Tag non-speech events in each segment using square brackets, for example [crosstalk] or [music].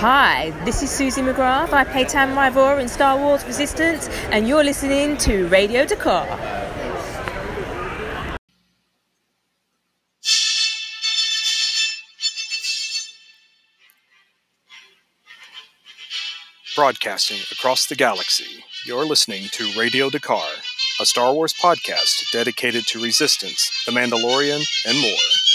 Hi, this is Suzie McGrath. I play Tam Ryvora in Star Wars Resistance, and you're listening to Radio D'Qar. Broadcasting across the galaxy, you're listening to Radio D'Qar, a Star Wars podcast dedicated to Resistance, The Mandalorian, and more.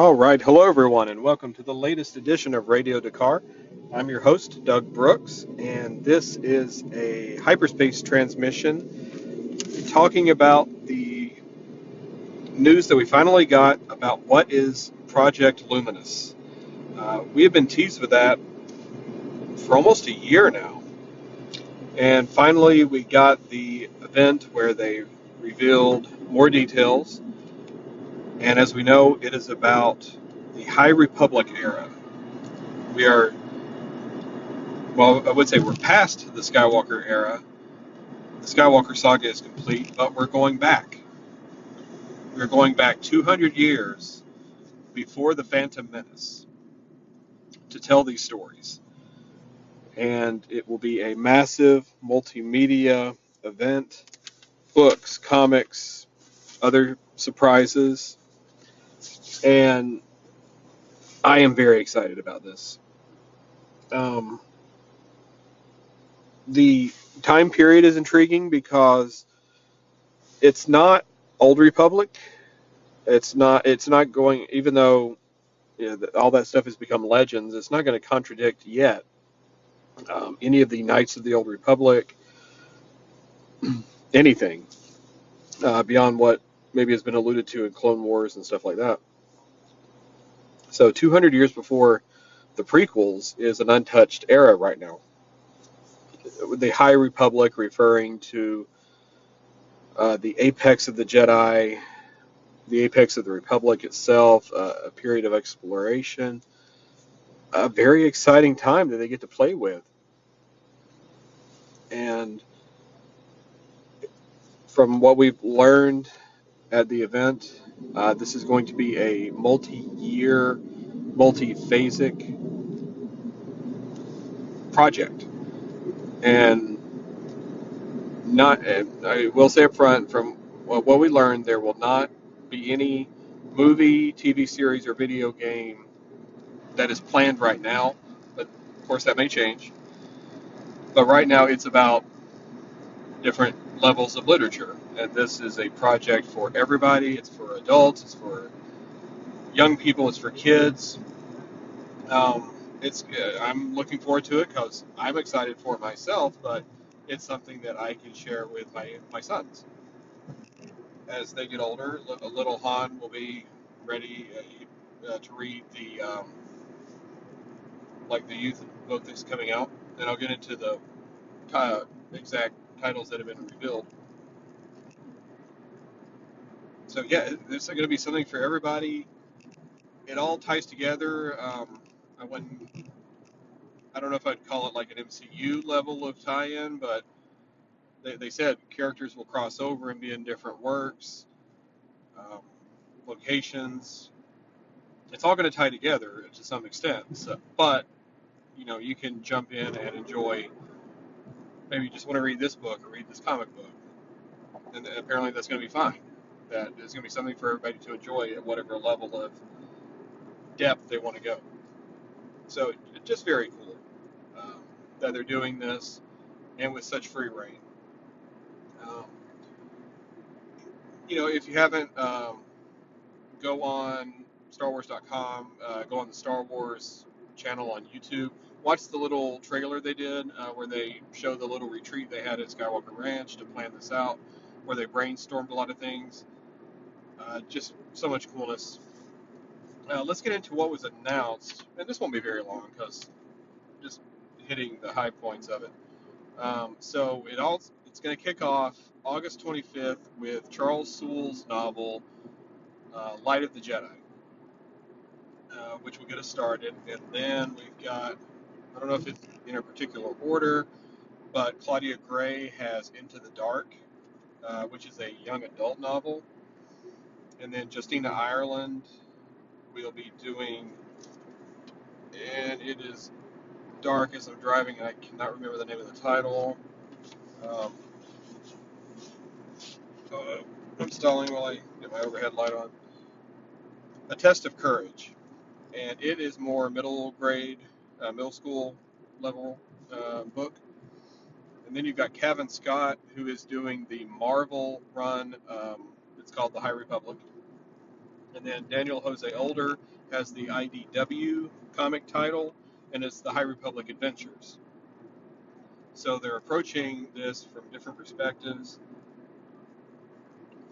All right, hello everyone, and welcome to the latest edition of Radio D'Qar. I'm your host, Doug Brooks, and this is a hyperspace transmission talking about the news that we finally got about what is Project Luminous. Uh, we have been teased with that for almost a year now, and finally we got the event where they revealed more details and as we know, it is about the High Republic era. We are, well, I would say we're past the Skywalker era. The Skywalker saga is complete, but we're going back. We're going back 200 years before the Phantom Menace to tell these stories. And it will be a massive multimedia event books, comics, other surprises and I am very excited about this. Um, the time period is intriguing because it's not Old Republic. It's not. It's not going. Even though you know, all that stuff has become legends, it's not going to contradict yet um, any of the Knights of the Old Republic. [clears throat] anything uh, beyond what maybe has been alluded to in Clone Wars and stuff like that. So 200 years before the prequels is an untouched era right now. The High Republic referring to uh, the apex of the Jedi, the apex of the Republic itself, uh, a period of exploration, a very exciting time that they get to play with. And from what we've learned at the event, uh, this is going to be a multi-year, multi-phasic project, and not. I will say up front, from what we learned, there will not be any movie, TV series, or video game that is planned right now. But of course, that may change. But right now, it's about different levels of literature. And this is a project for everybody. It's for adults. It's for young people. It's for kids. Um, it's uh, I'm looking forward to it because I'm excited for myself, but it's something that I can share with my my sons. As they get older, a little Han will be ready uh, uh, to read the um, like the youth book that's coming out, and I'll get into the uh, exact titles that have been revealed. So yeah, there's going to be something for everybody. It all ties together. Um, I wouldn't. I don't know if I'd call it like an MCU level of tie-in, but they, they said characters will cross over and be in different works, um, locations. It's all going to tie together to some extent. So, but you know, you can jump in and enjoy maybe you just want to read this book or read this comic book. And apparently that's going to be fine. That there's going to be something for everybody to enjoy at whatever level of depth they want to go. So it's just very cool um, that they're doing this and with such free reign. Um, you know, if you haven't, um, go on StarWars.com, uh, go on the Star Wars channel on YouTube watch the little trailer they did uh, where they show the little retreat they had at Skywalker Ranch to plan this out, where they brainstormed a lot of things. Uh, just so much coolness. Uh, let's get into what was announced, and this won't be very long because just hitting the high points of it. Um, so it all it's going to kick off August 25th with Charles Soule's novel uh, Light of the Jedi, uh, which will get us started, and then we've got I don't know if it's in a particular order, but Claudia Gray has Into the Dark, uh, which is a young adult novel. And then Justina Ireland will be doing, and it is dark as I'm driving, and I cannot remember the name of the title. Um, uh, I'm stalling while I get my overhead light on. A Test of Courage, and it is more middle grade, uh, middle school level uh, book. And then you've got Cavan Scott, who is doing the Marvel run. Um, it's called The High Republic. And then Daniel Jose Older has the IDW comic title, and it's The High Republic Adventures. So they're approaching this from different perspectives.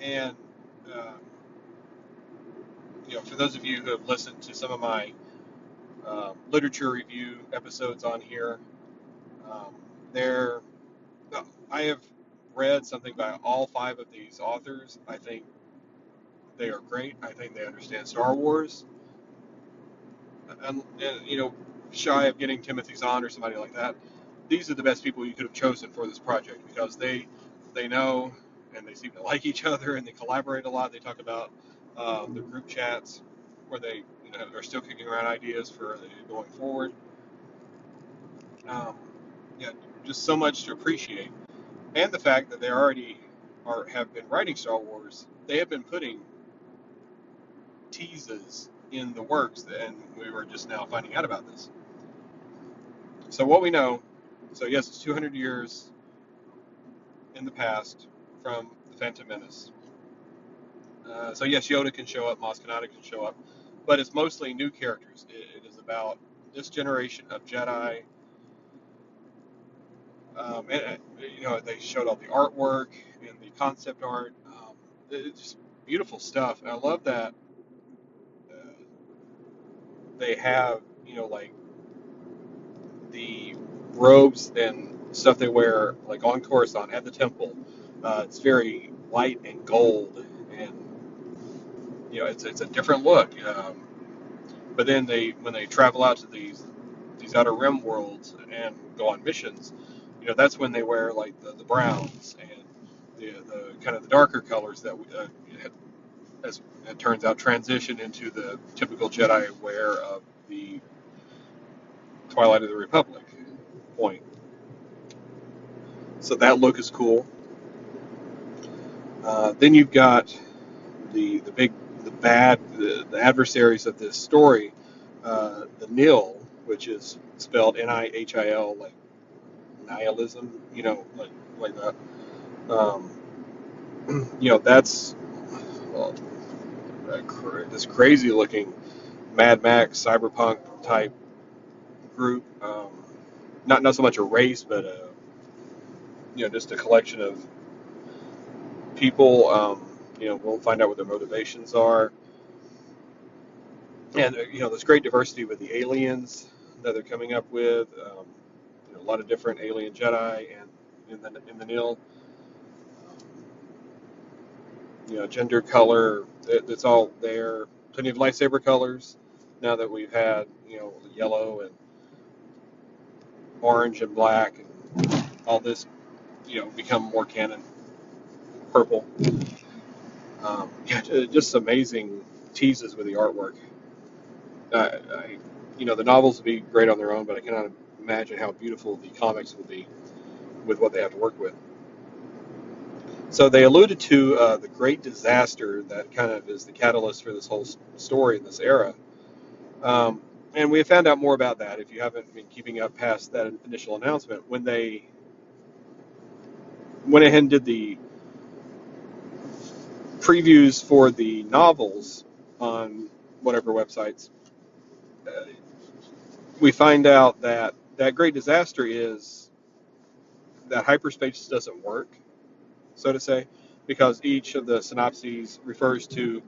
And, uh, you know, for those of you who have listened to some of my um, literature review episodes on here, um, there, I have read something by all five of these authors. I think they are great. I think they understand Star Wars. And, and you know, shy of getting Timothy Zahn or somebody like that, these are the best people you could have chosen for this project because they they know and they seem to like each other and they collaborate a lot. They talk about uh, the group chats where they are still kicking around ideas for going forward. Um, yeah, just so much to appreciate, and the fact that they already are have been writing Star Wars. They have been putting teases in the works, and we were just now finding out about this. So what we know, so yes, it's 200 years in the past from the Phantom Menace. Uh, so yes, Yoda can show up, Maz Kanata can show up, but it's mostly new characters. it, it is about this generation of Jedi. Um, and, uh, you know, they showed all the artwork and the concept art. Um, it's just beautiful stuff, and I love that they have, you know, like the robes and stuff they wear, like on Coruscant at the temple. Uh, it's very white and gold, you know, it's it's a different look. Um, but then they, when they travel out to these these outer rim worlds and go on missions, you know, that's when they wear like the, the browns and the, the kind of the darker colors that uh, as it turns out, transition into the typical Jedi wear of the Twilight of the Republic point. So that look is cool. Uh, then you've got the the big bad the, the adversaries of this story, uh, the Nihil, which is spelled N-I-H-I-L, like nihilism, you know, like like that. Um, [clears throat] you know, that's well, this crazy looking Mad Max cyberpunk type group. Um, not not so much a race, but a, you know just a collection of people. Um, you know, we'll find out what their motivations are, and uh, you know, there's great diversity with the aliens that they're coming up with. Um, you know, a lot of different alien Jedi and in the in the Nihil you know, gender, color, it, it's all there. Plenty of lightsaber colors. Now that we've had, you know, yellow and orange and black and all this, you know, become more canon. Purple. Um, yeah, just amazing teases with the artwork. I, I, you know, the novels would be great on their own, but I cannot imagine how beautiful the comics will be with what they have to work with. So they alluded to uh, the great disaster that kind of is the catalyst for this whole story in this era. Um, and we have found out more about that if you haven't been keeping up past that initial announcement. When they went ahead and did the previews for the novels on whatever websites, we find out that that great disaster is that hyperspace doesn't work so to say, because each of the synopses refers to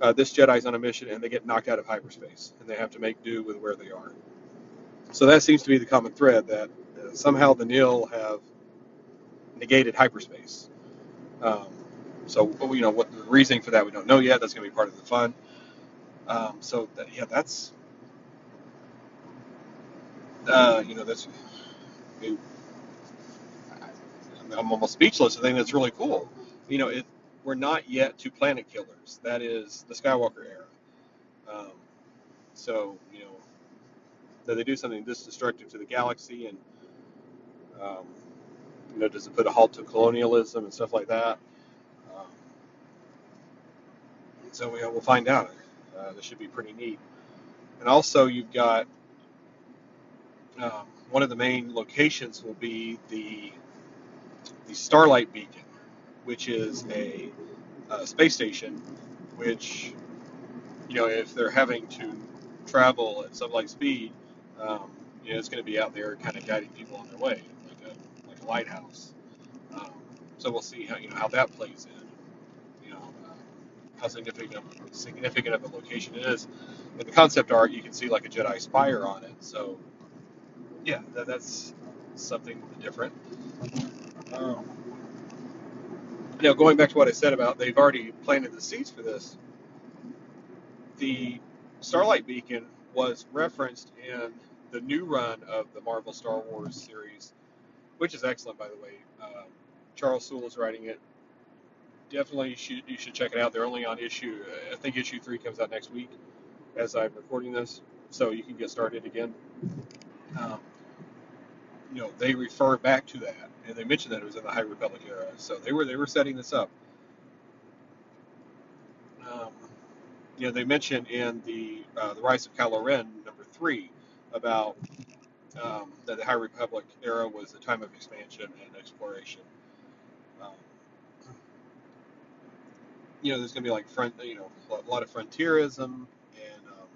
uh, this Jedi's on a mission and they get knocked out of hyperspace and they have to make do with where they are. So that seems to be the common thread that uh, somehow the Nihil have negated hyperspace. Um, so you know what the reasoning for that we don't know yet. That's going to be part of the fun. Um, so that, yeah, that's uh, you know that's I'm almost speechless. I think that's really cool. You know, it we're not yet to Planet Killers. That is the Skywalker era. Um, so you know that they do something this destructive to the galaxy, and um, you know, does it put a halt to colonialism and stuff like that? Um, so we, we'll find out. Uh, this should be pretty neat. And also, you've got um, one of the main locations will be the the Starlight Beacon, which is a, a space station, which you know if they're having to travel at some light speed, um, you know it's going to be out there kind of guiding people on their way, like a like a lighthouse. Um, so we'll see how you know how that plays in. How significant significant of a location it is. In the concept art, you can see like a Jedi spire on it. So yeah, that, that's something different. Um, now, going back to what I said about they've already planted the seeds for this, the Starlight Beacon was referenced in the new run of the Marvel Star Wars series, which is excellent, by the way. Um, Charles Soule is writing it. Definitely, should, you should check it out. They're only on issue, I think issue three comes out next week as I'm recording this, so you can get started again. Um, you know, they refer back to that, and they mentioned that it was in the High Republic era, so they were they were setting this up. Um, you know, they mentioned in the uh, the Rise of Kylo Ren number three about um, that the High Republic era was a time of expansion and exploration. You know, there's going to be like front, you know, a lot of frontierism and um,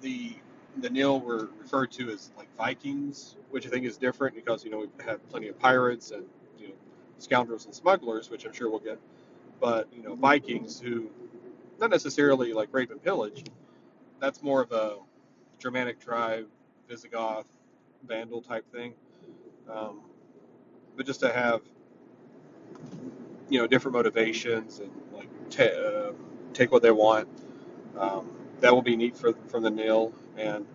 the the Nihil were referred to as like Vikings, which I think is different because you know we've plenty of pirates and you know scoundrels and smugglers, which I'm sure we'll get. But you know Vikings who not necessarily like rape and pillage. That's more of a Germanic tribe, Visigoth, Vandal type thing. Um, but just to have you know different motivations and like ta uh, take what they want. Um, that will be neat for from the Nihil and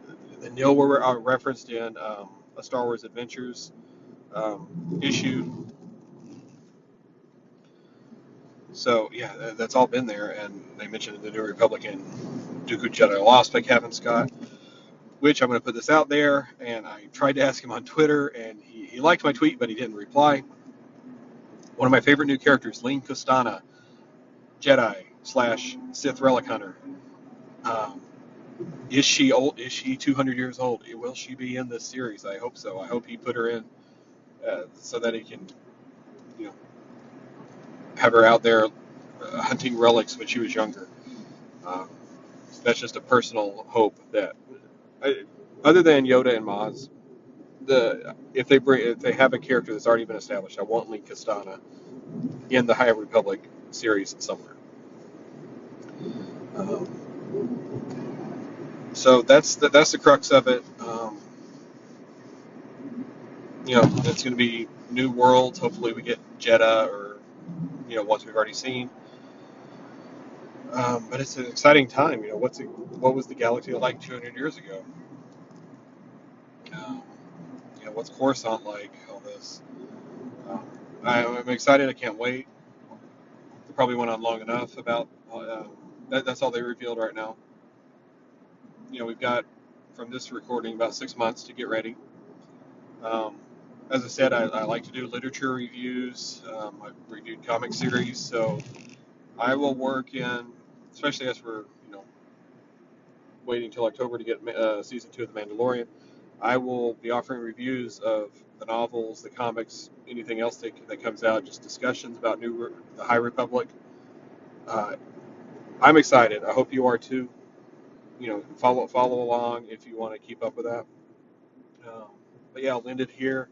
the Nihil were uh, referenced in um, a Star Wars Adventures um, issue. So yeah, that, that's all been there, and they mentioned the New Republican Dooku Jedi Lost by Cavan Scott, which I'm going to put this out there. And I tried to ask him on Twitter, and he, he liked my tweet, but he didn't reply. One of my favorite new characters, Lene Kostana, Jedi slash Sith relic hunter. Um, is she old? Is she 200 years old? Will she be in this series? I hope so. I hope he put her in uh, so that he can, you know, have her out there uh, hunting relics when she was younger. Um, that's just a personal hope that, I, other than Yoda and Maz, the if they bring if they have a character that's already been established, I want Lene Kostana in the High Republic series somewhere. Um, so that's the, that's the crux of it. Um, you know, it's going to be new worlds. Hopefully, we get Jedha or you know ones we've already seen. Um, but it's an exciting time. You know, what's it, what was the galaxy like 200 years ago? Um, what's Coruscant like? All this. Um, I, am excited. I can't wait. They probably went on long enough about. Uh, that, that's all they revealed right now you know, we've got from this recording about six months to get ready. Um, as I said, I, I, like to do literature reviews. Um, I've reviewed comic series, so I will work in, especially as we're you know waiting till October to get uh, season two of The Mandalorian. I will be offering reviews of the novels, the comics, anything else that, that comes out, just discussions about New the High Republic. Uh, I'm excited. I hope you are too you know, follow follow along if you want to keep up with that. Um, but yeah, I'll end it here.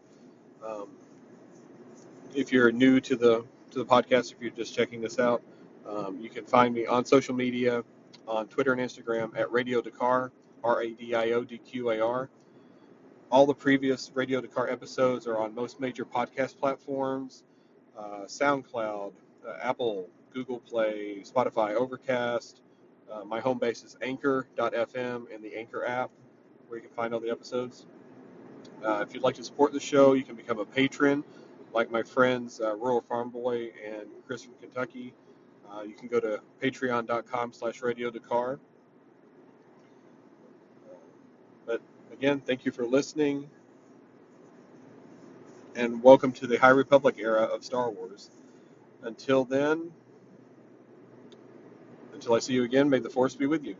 Um, if you're new to the to the podcast, if you're just checking this out, um, you can find me on social media, on Twitter and Instagram at Radio D'Qar, R A D I O D Q A R. All the previous Radio D'Qar episodes are on most major podcast platforms uh, SoundCloud, uh, Apple, Google Play, Spotify, Overcast, uh, my home base is anchor.fm and the Anchor app, where you can find all the episodes. Uh, if you'd like to support the show, you can become a patron, like my friends uh, Rural Farm Boy and Chris from Kentucky. Uh, you can go to patreon.com slash radio D'Qar. But again, thank you for listening, and welcome to the High Republic era of Star Wars. Until then, until I see you again, may the Force be with you.